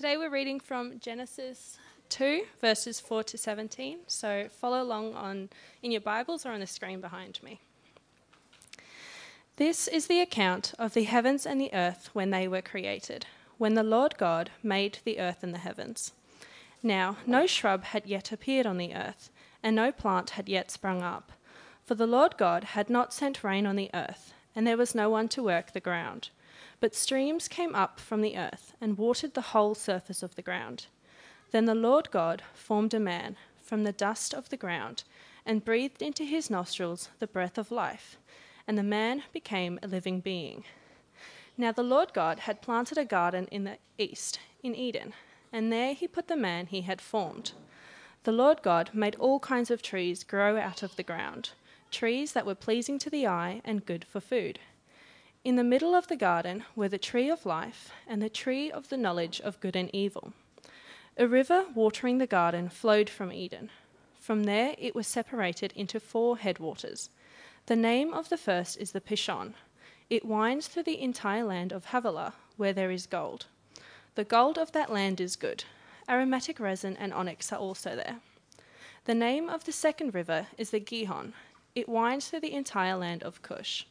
Today we're reading from Genesis 2, verses 4 to 17. So follow along on in your Bibles or on the screen behind me. This is the account of the heavens and the earth when they were created, when the Lord God made the earth and the heavens. Now, no shrub had yet appeared on the earth, and no plant had yet sprung up, for the Lord God had not sent rain on the earth, and there was no one to work the ground. But streams came up from the earth and watered the whole surface of the ground. Then the Lord God formed a man from the dust of the ground and breathed into his nostrils the breath of life, and the man became a living being. Now the Lord God had planted a garden in the east, in Eden, and there he put the man he had formed. The Lord God made all kinds of trees grow out of the ground, trees that were pleasing to the eye and good for food. In the middle of the garden were the tree of life and the tree of the knowledge of good and evil. A river watering the garden flowed from Eden. From there it was separated into four headwaters. The name of the first is the Pishon. It winds through the entire land of Havilah, where there is gold. The gold of that land is good. Aromatic resin and onyx are also there. The name of the second river is the Gihon. It winds through the entire land of Cush.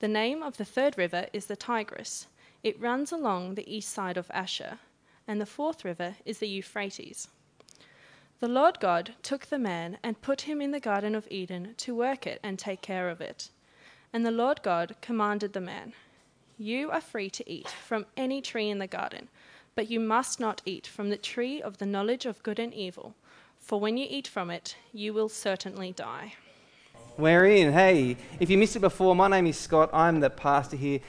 The name of the third river is the Tigris. It runs along the east side of Ashur. And the fourth river is the Euphrates. The Lord God took the man and put him in the Garden of Eden to work it and take care of it. And the Lord God commanded the man, You are free to eat from any tree in the garden, but you must not eat from the tree of the knowledge of good and evil, for when you eat from it, you will certainly die. We're in. Hey, if you missed it before, my name is Scott. I'm the pastor here.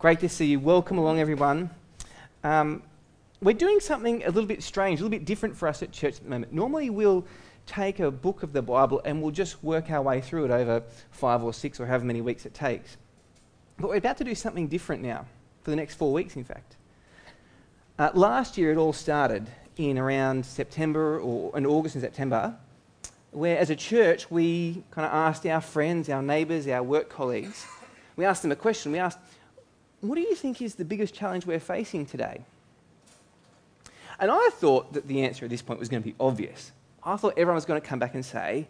Great to see you. Welcome along, everyone. Um, we're doing something a little bit strange, a little bit different for us at church at the moment. Normally, we'll take a book of the Bible and we'll just work our way through it over five or six or however many weeks it takes. But we're about to do something different now, for the next four weeks, in fact. Uh, last year, it all started in around September or in August and September where as a church we kind of asked our friends, our neighbours, our work colleagues, we asked them a question. We asked, What do you think is the biggest challenge we're facing today? And I thought that the answer at this point was going to be obvious. I thought everyone was going to come back and say,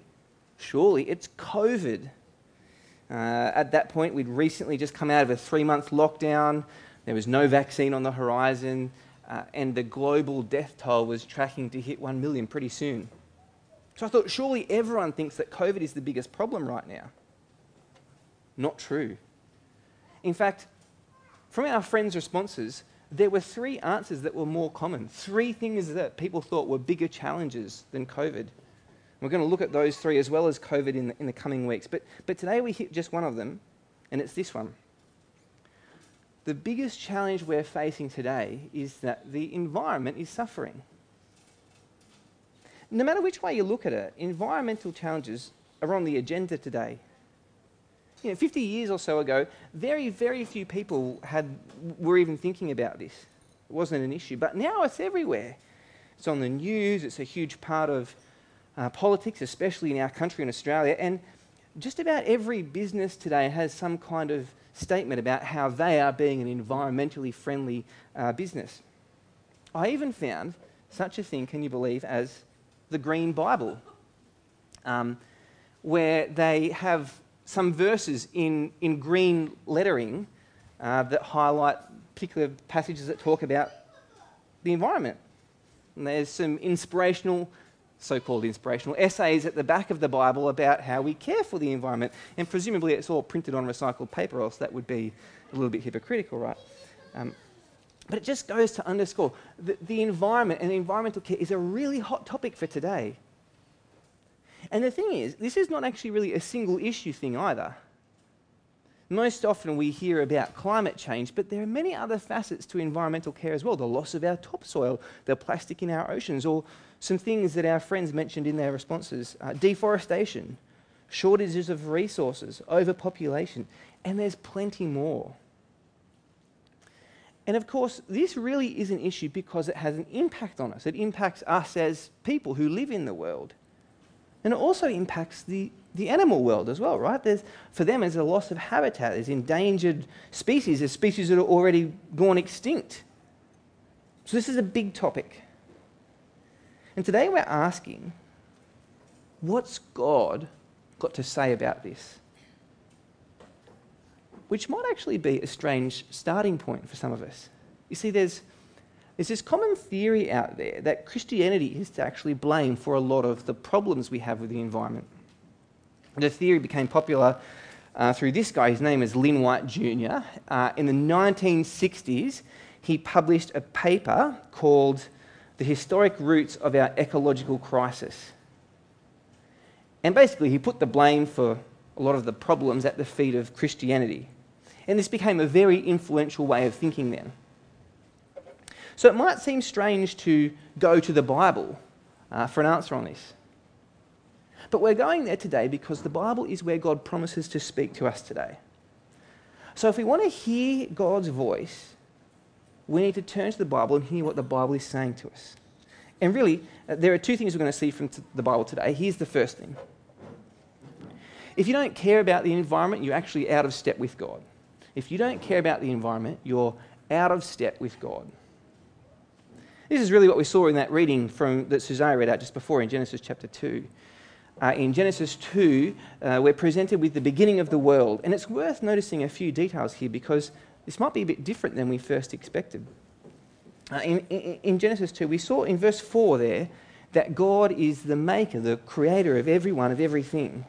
Surely it's COVID. Uh, at that point, we'd recently just come out of a three month lockdown. There was no vaccine on the horizon, uh, and the global death toll was tracking to hit 1 million pretty soon. So I thought, surely everyone thinks that COVID is the biggest problem right now. Not true. In fact, from our friends' responses, there were three answers that were more common. Three things that people thought were bigger challenges than COVID. We're going to look at those three as well as COVID in the, in the coming weeks. But, but today we hit just one of them, and it's this one. The biggest challenge we're facing today is that the environment is suffering no matter which way you look at it, environmental challenges are on the agenda today. You know, 50 years or so ago, very, very few people had, were even thinking about this. It wasn't an issue. But now it's everywhere. It's on the news, it's a huge part of uh, politics, especially in our country in Australia. And just about every business today has some kind of statement about how they are being an environmentally friendly uh, business. I even found such a thing, can you believe, as the Green Bible, um, where they have some verses in, in green lettering uh, that highlight particular passages that talk about the environment. And there's some inspirational, so called inspirational, essays at the back of the Bible about how we care for the environment. And presumably it's all printed on recycled paper, else that would be a little bit hypocritical, right? Um, but it just goes to underscore that the environment and environmental care is a really hot topic for today. And the thing is, this is not actually really a single issue thing either. Most often we hear about climate change, but there are many other facets to environmental care as well the loss of our topsoil, the plastic in our oceans, or some things that our friends mentioned in their responses uh, deforestation, shortages of resources, overpopulation, and there's plenty more. And of course, this really is an issue because it has an impact on us. It impacts us as people who live in the world. And it also impacts the, the animal world as well, right? There's, for them, there's a loss of habitat, there's endangered species, there's species that are already gone extinct. So, this is a big topic. And today we're asking what's God got to say about this? Which might actually be a strange starting point for some of us. You see, there's, there's this common theory out there that Christianity is to actually blame for a lot of the problems we have with the environment. The theory became popular uh, through this guy. His name is Lynn White Jr. Uh, in the 1960s, he published a paper called The Historic Roots of Our Ecological Crisis. And basically, he put the blame for a lot of the problems at the feet of Christianity. And this became a very influential way of thinking then. So it might seem strange to go to the Bible uh, for an answer on this. But we're going there today because the Bible is where God promises to speak to us today. So if we want to hear God's voice, we need to turn to the Bible and hear what the Bible is saying to us. And really, uh, there are two things we're going to see from the Bible today. Here's the first thing if you don't care about the environment, you're actually out of step with God. If you don't care about the environment, you're out of step with God. This is really what we saw in that reading from that Susanna read out just before in Genesis chapter 2. Uh, in Genesis 2, uh, we're presented with the beginning of the world. And it's worth noticing a few details here because this might be a bit different than we first expected. Uh, in, in, in Genesis 2, we saw in verse 4 there that God is the maker, the creator of everyone, of everything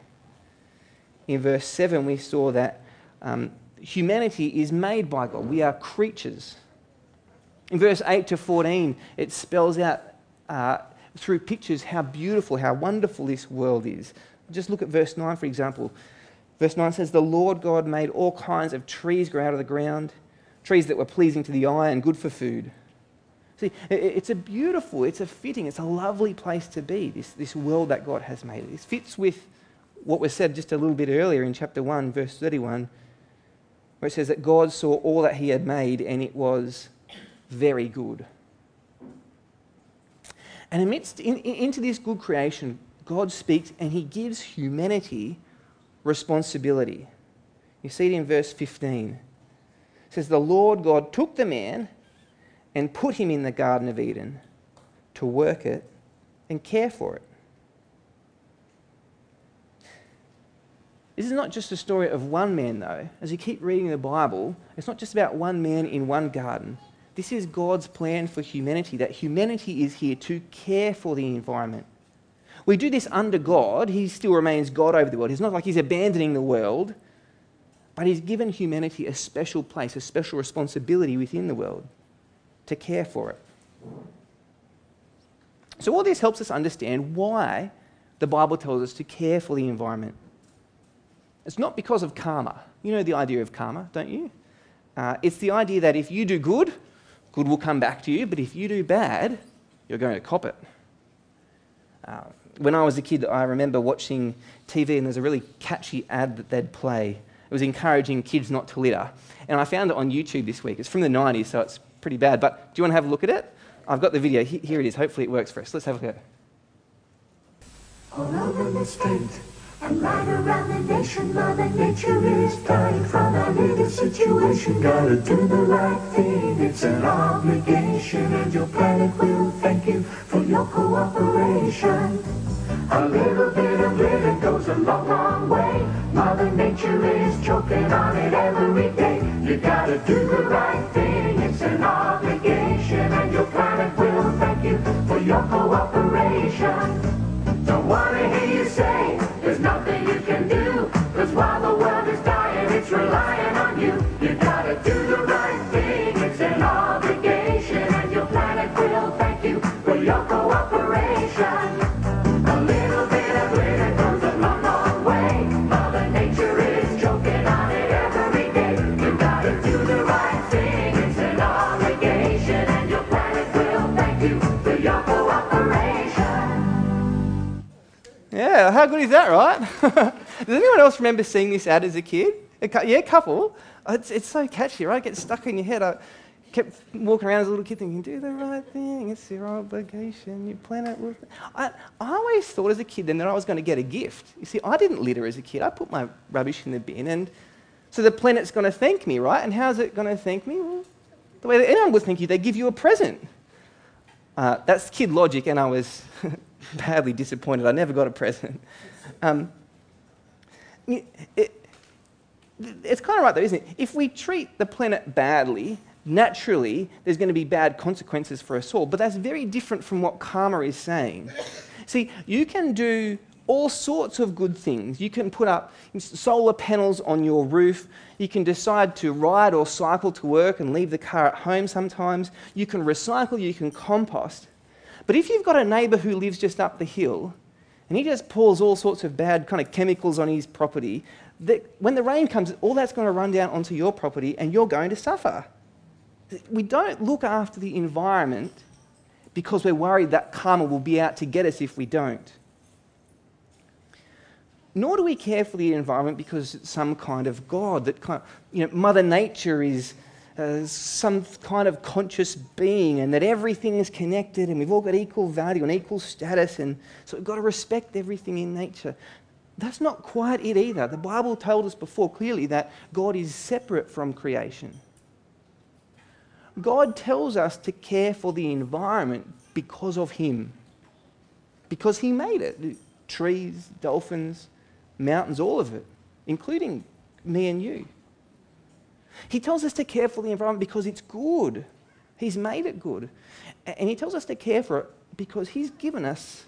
in verse 7, we saw that um, humanity is made by God. We are creatures. In verse 8 to 14, it spells out uh, through pictures how beautiful, how wonderful this world is. Just look at verse 9, for example. Verse 9 says, The Lord God made all kinds of trees grow out of the ground, trees that were pleasing to the eye and good for food. See, it's a beautiful, it's a fitting, it's a lovely place to be, this, this world that God has made. This fits with what was said just a little bit earlier in chapter 1, verse 31, where it says that God saw all that he had made and it was very good. And amidst in, in, into this good creation, God speaks and he gives humanity responsibility. You see it in verse 15. It says, The Lord God took the man and put him in the Garden of Eden to work it and care for it. This is not just a story of one man, though. As you keep reading the Bible, it's not just about one man in one garden. This is God's plan for humanity, that humanity is here to care for the environment. We do this under God. He still remains God over the world. It's not like He's abandoning the world, but He's given humanity a special place, a special responsibility within the world to care for it. So, all this helps us understand why the Bible tells us to care for the environment. It's not because of karma. You know the idea of karma, don't you? Uh, it's the idea that if you do good, good will come back to you, but if you do bad, you're going to cop it. Uh, when I was a kid, I remember watching TV and there's a really catchy ad that they'd play. It was encouraging kids not to litter. And I found it on YouTube this week. It's from the 90s, so it's pretty bad. But do you want to have a look at it? I've got the video. Here it is. Hopefully, it works for us. Let's have a look at it. And right around the nation, Mother Nature is dying from a little situation. Gotta do the right thing, it's an obligation, and your planet will thank you for your cooperation. A little bit of glitter goes a long, long way. Mother Nature is choking on it every day. You gotta do the right thing, it's an obligation, and your planet will thank you for your cooperation. Don't wanna hear you say how good is that, right? Does anyone else remember seeing this ad as a kid? A yeah, couple. It's, it's so catchy, right? It gets stuck in your head. I kept walking around as a little kid thinking, do the right thing, it's your obligation, your planet will. I, I always thought as a kid then that I was going to get a gift. You see, I didn't litter as a kid. I put my rubbish in the bin, and so the planet's going to thank me, right? And how's it going to thank me? Well, the way that anyone would thank you, they give you a present. Uh, that's kid logic, and I was badly disappointed. I never got a present. Um, it, it's kind of right, though, isn't it? If we treat the planet badly, naturally there's going to be bad consequences for us all. But that's very different from what karma is saying. See, you can do all sorts of good things. You can put up solar panels on your roof. You can decide to ride or cycle to work and leave the car at home sometimes. You can recycle, you can compost. But if you've got a neighbour who lives just up the hill and he just pours all sorts of bad kind of chemicals on his property, that when the rain comes, all that's going to run down onto your property and you're going to suffer. We don't look after the environment because we're worried that karma will be out to get us if we don't. Nor do we care for the environment because it's some kind of God that kind of, you know, Mother Nature is uh, some kind of conscious being and that everything is connected and we've all got equal value and equal status and so we've got to respect everything in nature. That's not quite it either. The Bible told us before clearly that God is separate from creation. God tells us to care for the environment because of Him, because He made it trees, dolphins, mountains, all of it, including me and you. He tells us to care for the environment because it's good. He's made it good. And He tells us to care for it because He's given us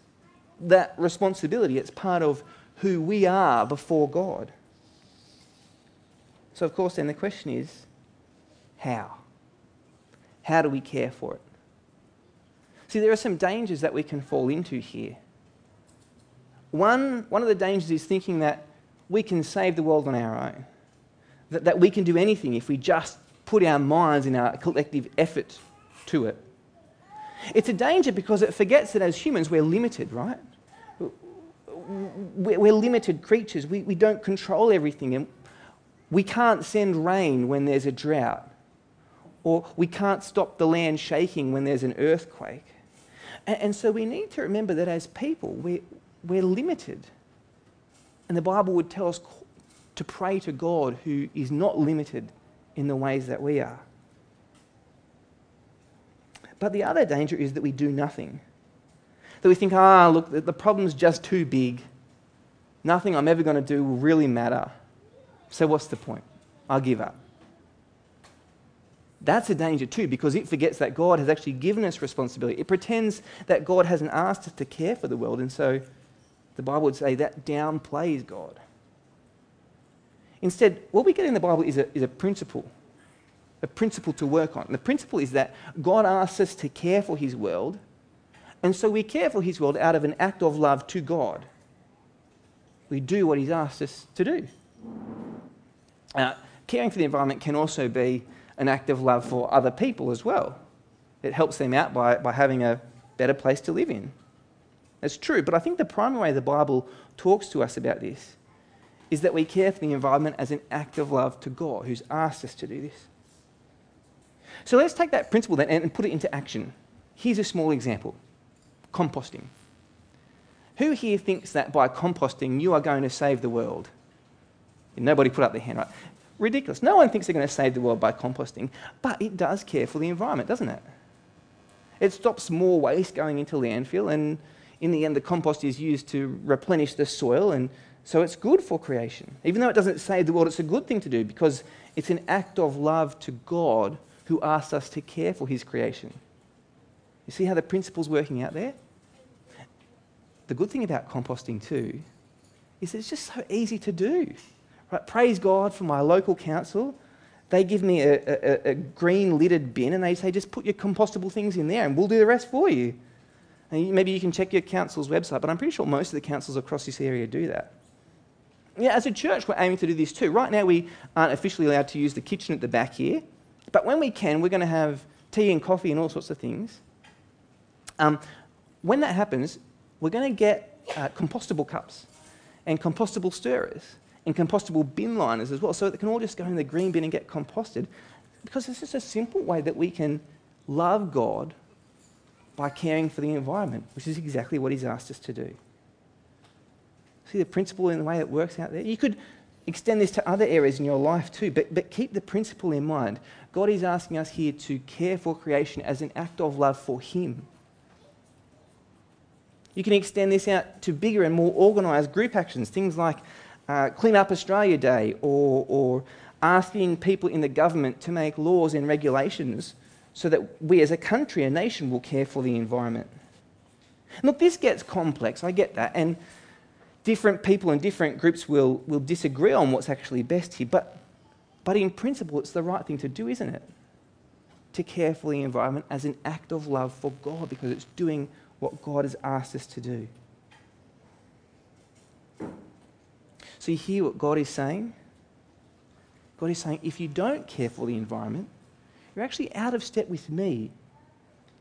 that responsibility. It's part of who we are before God. So, of course, then the question is how? How do we care for it? See, there are some dangers that we can fall into here. One, one of the dangers is thinking that we can save the world on our own, that, that we can do anything if we just put our minds in our collective effort to it. It's a danger because it forgets that as humans we're limited, right? We're limited creatures. We, we don't control everything. And we can't send rain when there's a drought or we can't stop the land shaking when there's an earthquake. And, and so we need to remember that as people, we're, we're limited. And the Bible would tell us to pray to God who is not limited in the ways that we are. But the other danger is that we do nothing. That we think, ah, look, the problem's just too big. Nothing I'm ever going to do will really matter. So what's the point? I'll give up. That's a danger too, because it forgets that God has actually given us responsibility. It pretends that God hasn't asked us to care for the world, and so the Bible would say that downplays God. Instead, what we get in the Bible is a, is a principle, a principle to work on. And the principle is that God asks us to care for His world, and so we care for His world out of an act of love to God. We do what He's asked us to do. Now, caring for the environment can also be an act of love for other people as well. It helps them out by, by having a better place to live in. That's true, but I think the primary way the Bible talks to us about this is that we care for the environment as an act of love to God, who's asked us to do this. So let's take that principle then and put it into action. Here's a small example composting. Who here thinks that by composting you are going to save the world? Nobody put up their hand, right? ridiculous. No one thinks they're going to save the world by composting, but it does care for the environment, doesn't it? It stops more waste going into landfill, and in the end, the compost is used to replenish the soil, and so it's good for creation. Even though it doesn't save the world, it's a good thing to do because it's an act of love to God who asks us to care for his creation. You see how the principle's working out there? The good thing about composting, too, is it's just so easy to do. Right? Praise God for my local council. They give me a, a, a green lidded bin and they say, just put your compostable things in there and we'll do the rest for you. And maybe you can check your council's website, but I'm pretty sure most of the councils across this area do that. Yeah, as a church, we're aiming to do this too. Right now, we aren't officially allowed to use the kitchen at the back here, but when we can, we're going to have tea and coffee and all sorts of things. Um, when that happens, we're going to get uh, compostable cups and compostable stirrers and compostable bin liners as well, so they can all just go in the green bin and get composted. Because it's just a simple way that we can love God by caring for the environment, which is exactly what He's asked us to do. See the principle in the way it works out there? You could extend this to other areas in your life too, but, but keep the principle in mind. God is asking us here to care for creation as an act of love for Him. You can extend this out to bigger and more organised group actions, things like uh, Clean Up Australia Day or, or asking people in the government to make laws and regulations so that we as a country, a nation, will care for the environment. Look, this gets complex, I get that, and different people and different groups will, will disagree on what's actually best here, but, but in principle, it's the right thing to do, isn't it? To care for the environment as an act of love for God because it's doing what God has asked us to do. So you hear what God is saying? God is saying, if you don't care for the environment, you're actually out of step with me,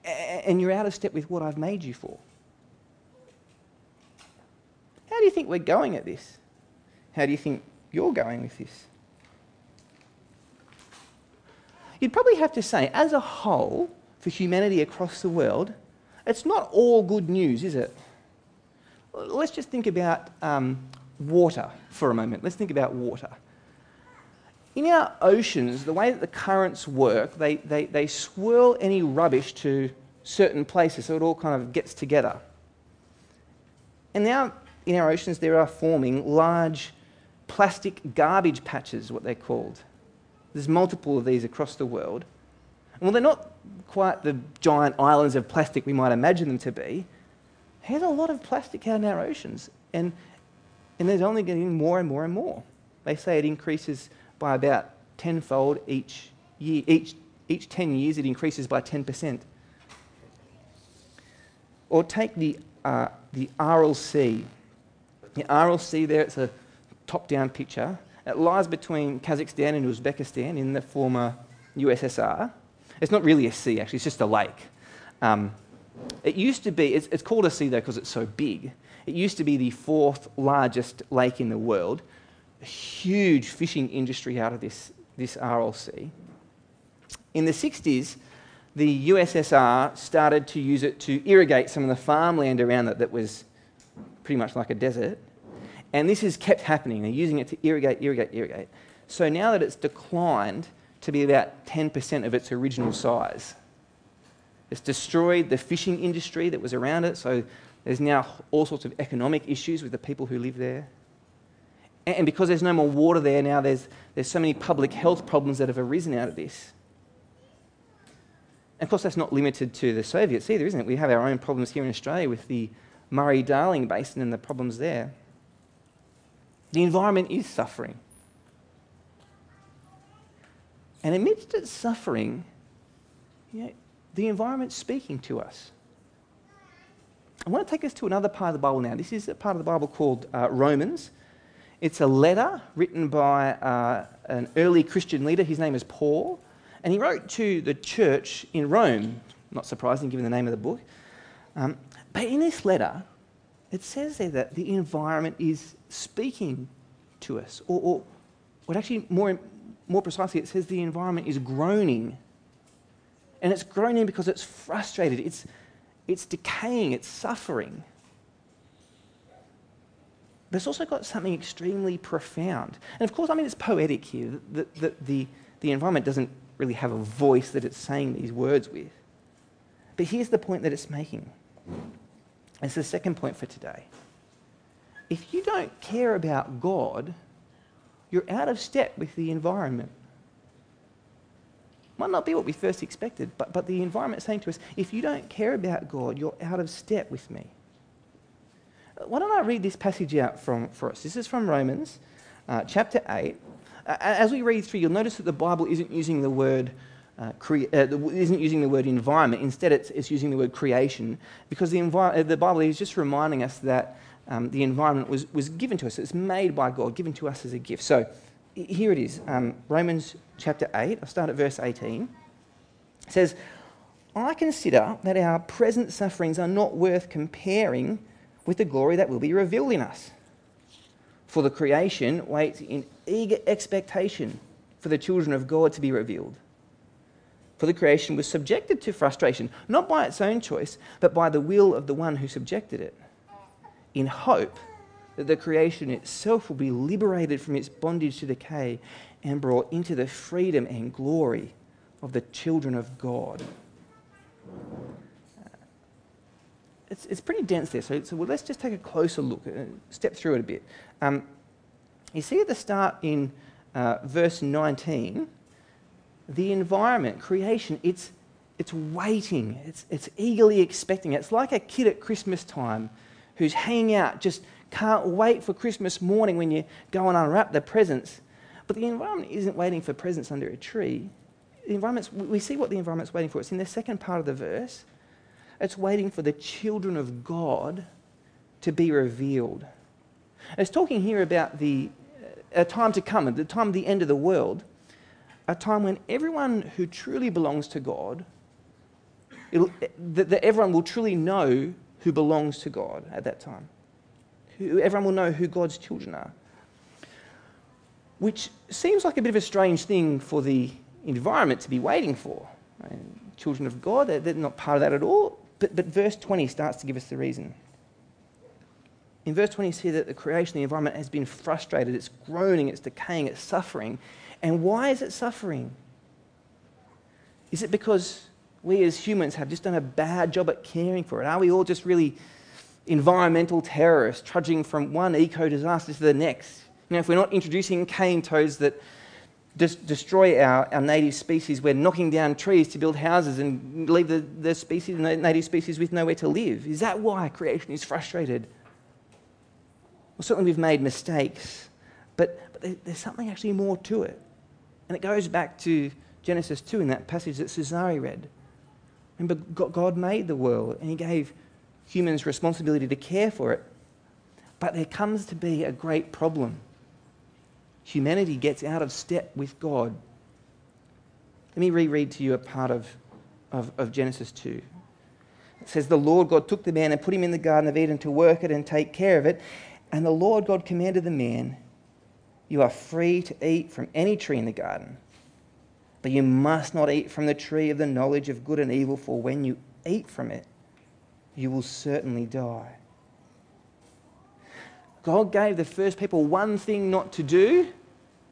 and you're out of step with what I've made you for. How do you think we're going at this? How do you think you're going with this? You'd probably have to say, as a whole, for humanity across the world, it's not all good news, is it? Let's just think about um, water for a moment. Let's think about water. In our oceans, the way that the currents work, they, they, they swirl any rubbish to certain places so it all kind of gets together. And now in our oceans, there are forming large plastic garbage patches, what they're called. There's multiple of these across the world. And well, they're not quite the giant islands of plastic we might imagine them to be. There's a lot of plastic out in our oceans, and, and there's only getting more and more and more. They say it increases by about tenfold each year. Each, each 10 years, it increases by 10%. Or take the, uh, the Aral Sea. The Sea there, it's a top down picture. It lies between Kazakhstan and Uzbekistan in the former USSR. It's not really a sea, actually, it's just a lake. Um, it used to be, it's, it's called a sea though because it's so big. It used to be the fourth largest lake in the world. A huge fishing industry out of this, this Sea. In the 60s, the USSR started to use it to irrigate some of the farmland around it that was pretty much like a desert. And this has kept happening. They're using it to irrigate, irrigate, irrigate. So now that it's declined to be about 10% of its original size, it's destroyed the fishing industry that was around it, so there's now all sorts of economic issues with the people who live there. And because there's no more water there now, there's, there's so many public health problems that have arisen out of this. And of course, that's not limited to the Soviets either, isn't it? We have our own problems here in Australia with the Murray Darling Basin and the problems there. The environment is suffering. And amidst its suffering, you know, the environment's speaking to us. I want to take us to another part of the Bible now. This is a part of the Bible called uh, Romans. It's a letter written by uh, an early Christian leader. His name is Paul. And he wrote to the church in Rome, not surprising given the name of the book. Um, but in this letter, it says there that the environment is speaking to us. Or, or, or actually, more, more precisely, it says the environment is groaning and it's groaning because it's frustrated, it's, it's decaying, it's suffering. But it's also got something extremely profound. And of course, I mean, it's poetic here. that, the, the, the environment doesn't really have a voice that it's saying these words with. But here's the point that it's making. It's the second point for today. If you don't care about God, you're out of step with the environment. Might not be what we first expected, but, but the environment is saying to us, if you don't care about God, you're out of step with me. Why don't I read this passage out from, for us? This is from Romans uh, chapter 8. Uh, as we read through, you'll notice that the Bible isn't using the word uh, crea- uh, isn't using the word environment. Instead, it's, it's using the word creation because the, envi- uh, the Bible is just reminding us that um, the environment was, was given to us. It's made by God, given to us as a gift. So here it is um, Romans chapter 8. I'll start at verse 18. It says, I consider that our present sufferings are not worth comparing with the glory that will be revealed in us. For the creation waits in eager expectation for the children of God to be revealed. For the creation was subjected to frustration, not by its own choice, but by the will of the one who subjected it, in hope that the creation itself will be liberated from its bondage to decay and brought into the freedom and glory of the children of God. it's, it's pretty dense there. So, so let's just take a closer look, uh, step through it a bit. Um, you see at the start in uh, verse 19, the environment, creation, it's, it's waiting, it's, it's eagerly expecting. It's like a kid at Christmas time who's hanging out, just can't wait for Christmas morning when you go and unwrap the presents. But the environment isn't waiting for presents under a tree. The environment's, we see what the environment's waiting for. It's in the second part of the verse. It's waiting for the children of God to be revealed. It's talking here about the uh, a time to come, the time of the end of the world, a time when everyone who truly belongs to God, that, that everyone will truly know who belongs to God at that time. Who, everyone will know who God's children are. Which seems like a bit of a strange thing for the environment to be waiting for. children of God, they're, they're not part of that at all. But, but verse 20 starts to give us the reason. In verse 20, you see that the creation, the environment has been frustrated. It's groaning, it's decaying, it's suffering. And why is it suffering? Is it because we as humans have just done a bad job at caring for it? Are we all just really environmental terrorists trudging from one eco disaster to the next? You know, if we're not introducing cane toads that destroy our, our native species. We're knocking down trees to build houses and leave the, the species, the native species with nowhere to live. Is that why creation is frustrated? Well, certainly we've made mistakes, but, but there's something actually more to it. And it goes back to Genesis 2 in that passage that Cesare read. Remember, God made the world and He gave humans responsibility to care for it. But there comes to be a great problem humanity gets out of step with God. Let me reread to you a part of, of, of Genesis 2. It says, The Lord God took the man and put him in the Garden of Eden to work it and take care of it. And the Lord God commanded the man, You are free to eat from any tree in the garden, but you must not eat from the tree of the knowledge of good and evil, for when you eat from it, you will certainly die. God gave the first people one thing not to do.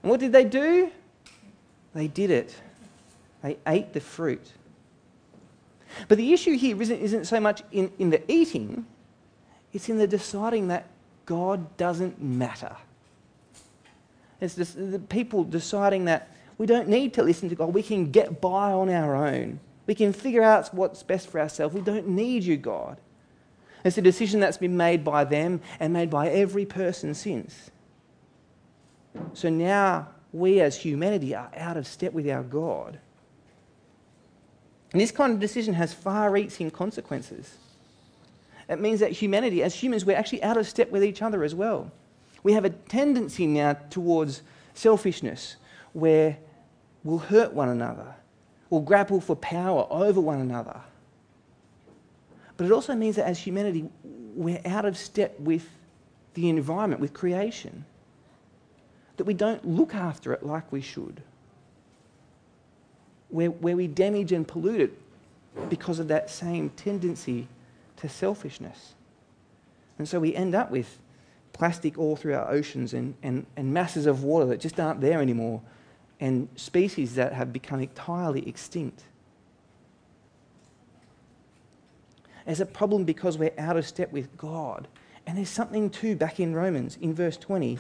And what did they do? They did it. They ate the fruit. But the issue here isn't, isn't so much in, in the eating, it's in the deciding that God doesn't matter. It's just the people deciding that we don't need to listen to God. We can get by on our own. We can figure out what's best for ourselves. We don't need you, God. It's a decision that's been made by them and made by every person since. So now we as humanity are out of step with our God. And this kind of decision has far reaching consequences. It means that humanity, as humans, we're actually out of step with each other as well. We have a tendency now towards selfishness where we'll hurt one another, we'll grapple for power over one another. But it also means that as humanity, we're out of step with the environment, with creation. That we don't look after it like we should. Where, where we damage and pollute it because of that same tendency to selfishness. And so we end up with plastic all through our oceans and, and, and masses of water that just aren't there anymore and species that have become entirely extinct. There's a problem because we're out of step with God. And there's something too back in Romans, in verse 20.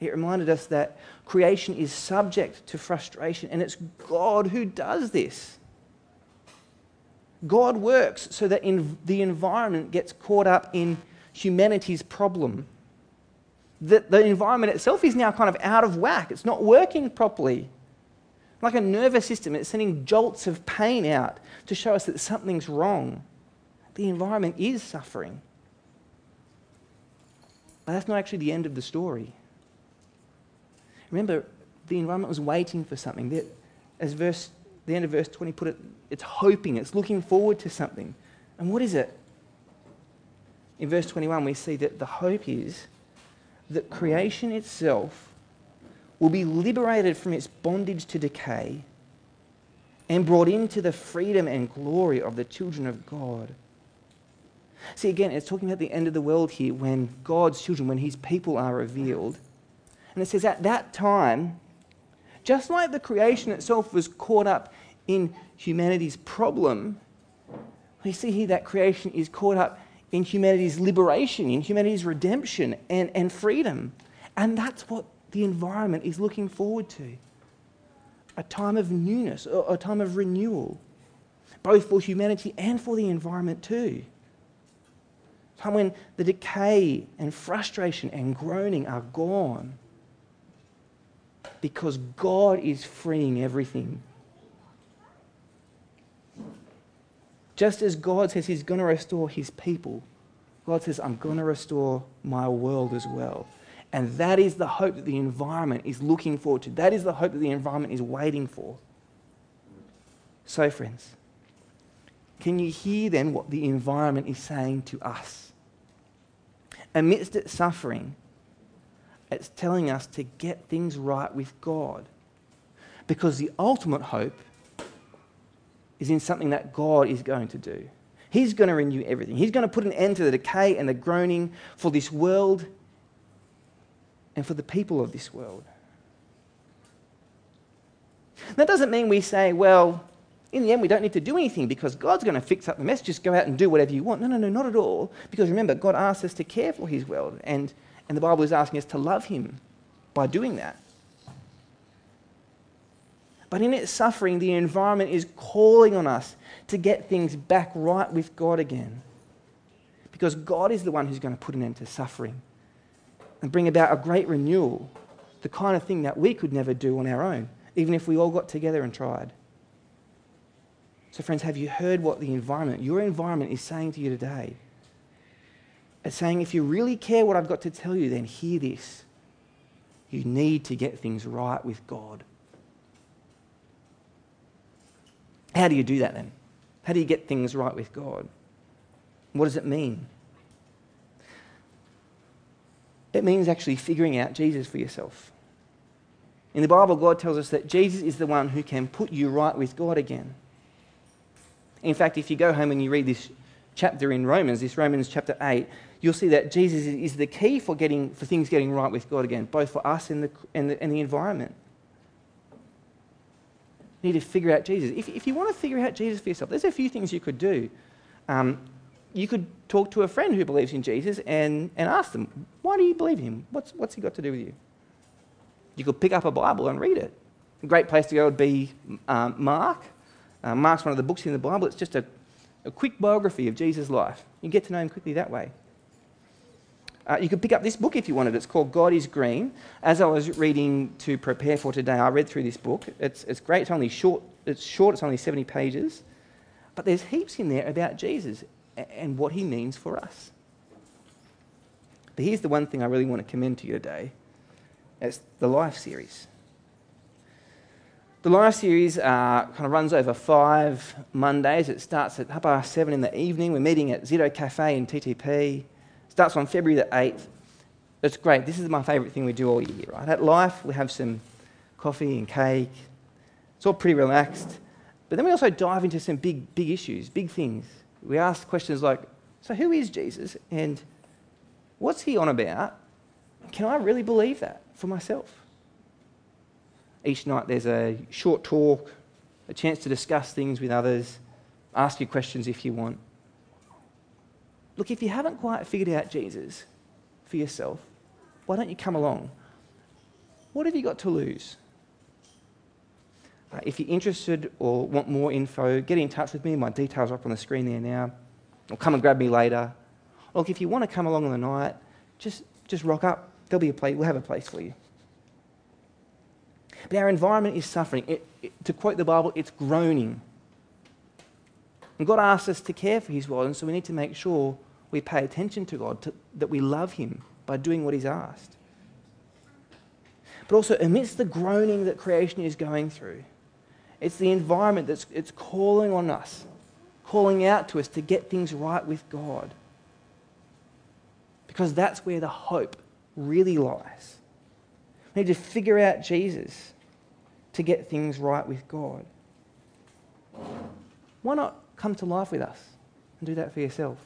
It reminded us that creation is subject to frustration, and it's God who does this. God works so that in the environment gets caught up in humanity's problem. That the environment itself is now kind of out of whack, it's not working properly. Like a nervous system, it's sending jolts of pain out to show us that something's wrong the environment is suffering. But that's not actually the end of the story. Remember, the environment was waiting for something. As verse, the end of verse 20 put it, it's hoping, it's looking forward to something. And what is it? In verse 21, we see that the hope is that creation itself will be liberated from its bondage to decay and brought into the freedom and glory of the children of God. See, again, it's talking about the end of the world here when God's children, when his people are revealed. And it says at that time, just like the creation itself was caught up in humanity's problem, we see here that creation is caught up in humanity's liberation, in humanity's redemption and, and freedom. And that's what the environment is looking forward to a time of newness, a time of renewal, both for humanity and for the environment too. A time when the decay and frustration and groaning are gone because God is freeing everything. Just as God says He's going to restore His people, God says, I'm going to restore my world as well. And that is the hope that the environment is looking forward to. That is the hope that the environment is waiting for. So, friends, can you hear then what the environment is saying to us? Amidst its suffering, it's telling us to get things right with God. Because the ultimate hope is in something that God is going to do. He's going to renew everything. He's going to put an end to the decay and the groaning for this world and for the people of this world. That doesn't mean we say, well, in the end, we don't need to do anything because God's going to fix up the mess. Just go out and do whatever you want. No, no, no, not at all. Because remember, God asks us to care for His world, and, and the Bible is asking us to love Him by doing that. But in its suffering, the environment is calling on us to get things back right with God again. Because God is the one who's going to put an end to suffering and bring about a great renewal, the kind of thing that we could never do on our own, even if we all got together and tried. So, friends, have you heard what the environment, your environment, is saying to you today? It's saying, if you really care what I've got to tell you, then hear this. You need to get things right with God. How do you do that then? How do you get things right with God? What does it mean? It means actually figuring out Jesus for yourself. In the Bible, God tells us that Jesus is the one who can put you right with God again. In fact, if you go home and you read this chapter in Romans, this Romans chapter 8, you'll see that Jesus is the key for, getting, for things getting right with God again, both for us and the, and the, and the environment. Need to figure out Jesus. If, if you want to figure out Jesus for yourself, there's a few things you could do. Um, you could talk to a friend who believes in Jesus and, and ask them, why do you believe him? What's, what's he got to do with you? You could pick up a Bible and read it. A great place to go would be um, Mark. Uh, Mark's one of the books in the Bible. It's just a, a quick biography of Jesus' life. You get to know him quickly that way. Uh, you could pick up this book if you wanted. It's called God is Green. As I was reading to prepare for today, I read through this book. It's, it's great. It's only short. It's short. It's only 70 pages. But there's heaps in there about Jesus and what he means for us. But here's the one thing I really want to commend to you today. It's the Life series. The Life series uh, kind of runs over five Mondays. It starts at half past seven in the evening. We're meeting at Zito Cafe in TTP starts on February the 8th. It's great. This is my favourite thing we do all year, right? At Life, we have some coffee and cake. It's all pretty relaxed. But then we also dive into some big, big issues, big things. We ask questions like, so who is Jesus? And what's he on about? Can I really believe that for myself? Each night there's a short talk, a chance to discuss things with others, ask you questions if you want. Look, if you haven't quite figured out Jesus for yourself, why don't you come along? What have you got to lose? Uh, if you're interested or want more info, get in touch with me. My details are up on the screen there now. Or come and grab me later. Look, if you want to come along on the night, just, just rock up. There'll be a place, we'll have a place for you. But our environment is suffering. It, it, to quote the Bible, it's groaning. And God asks us to care for His world, and so we need to make sure we pay attention to God, to, that we love Him by doing what He's asked. But also, amidst the groaning that creation is going through, it's the environment that's it's calling on us, calling out to us to get things right with God. Because that's where the hope really lies. We need to figure out Jesus to get things right with God. Why not come to life with us and do that for yourself?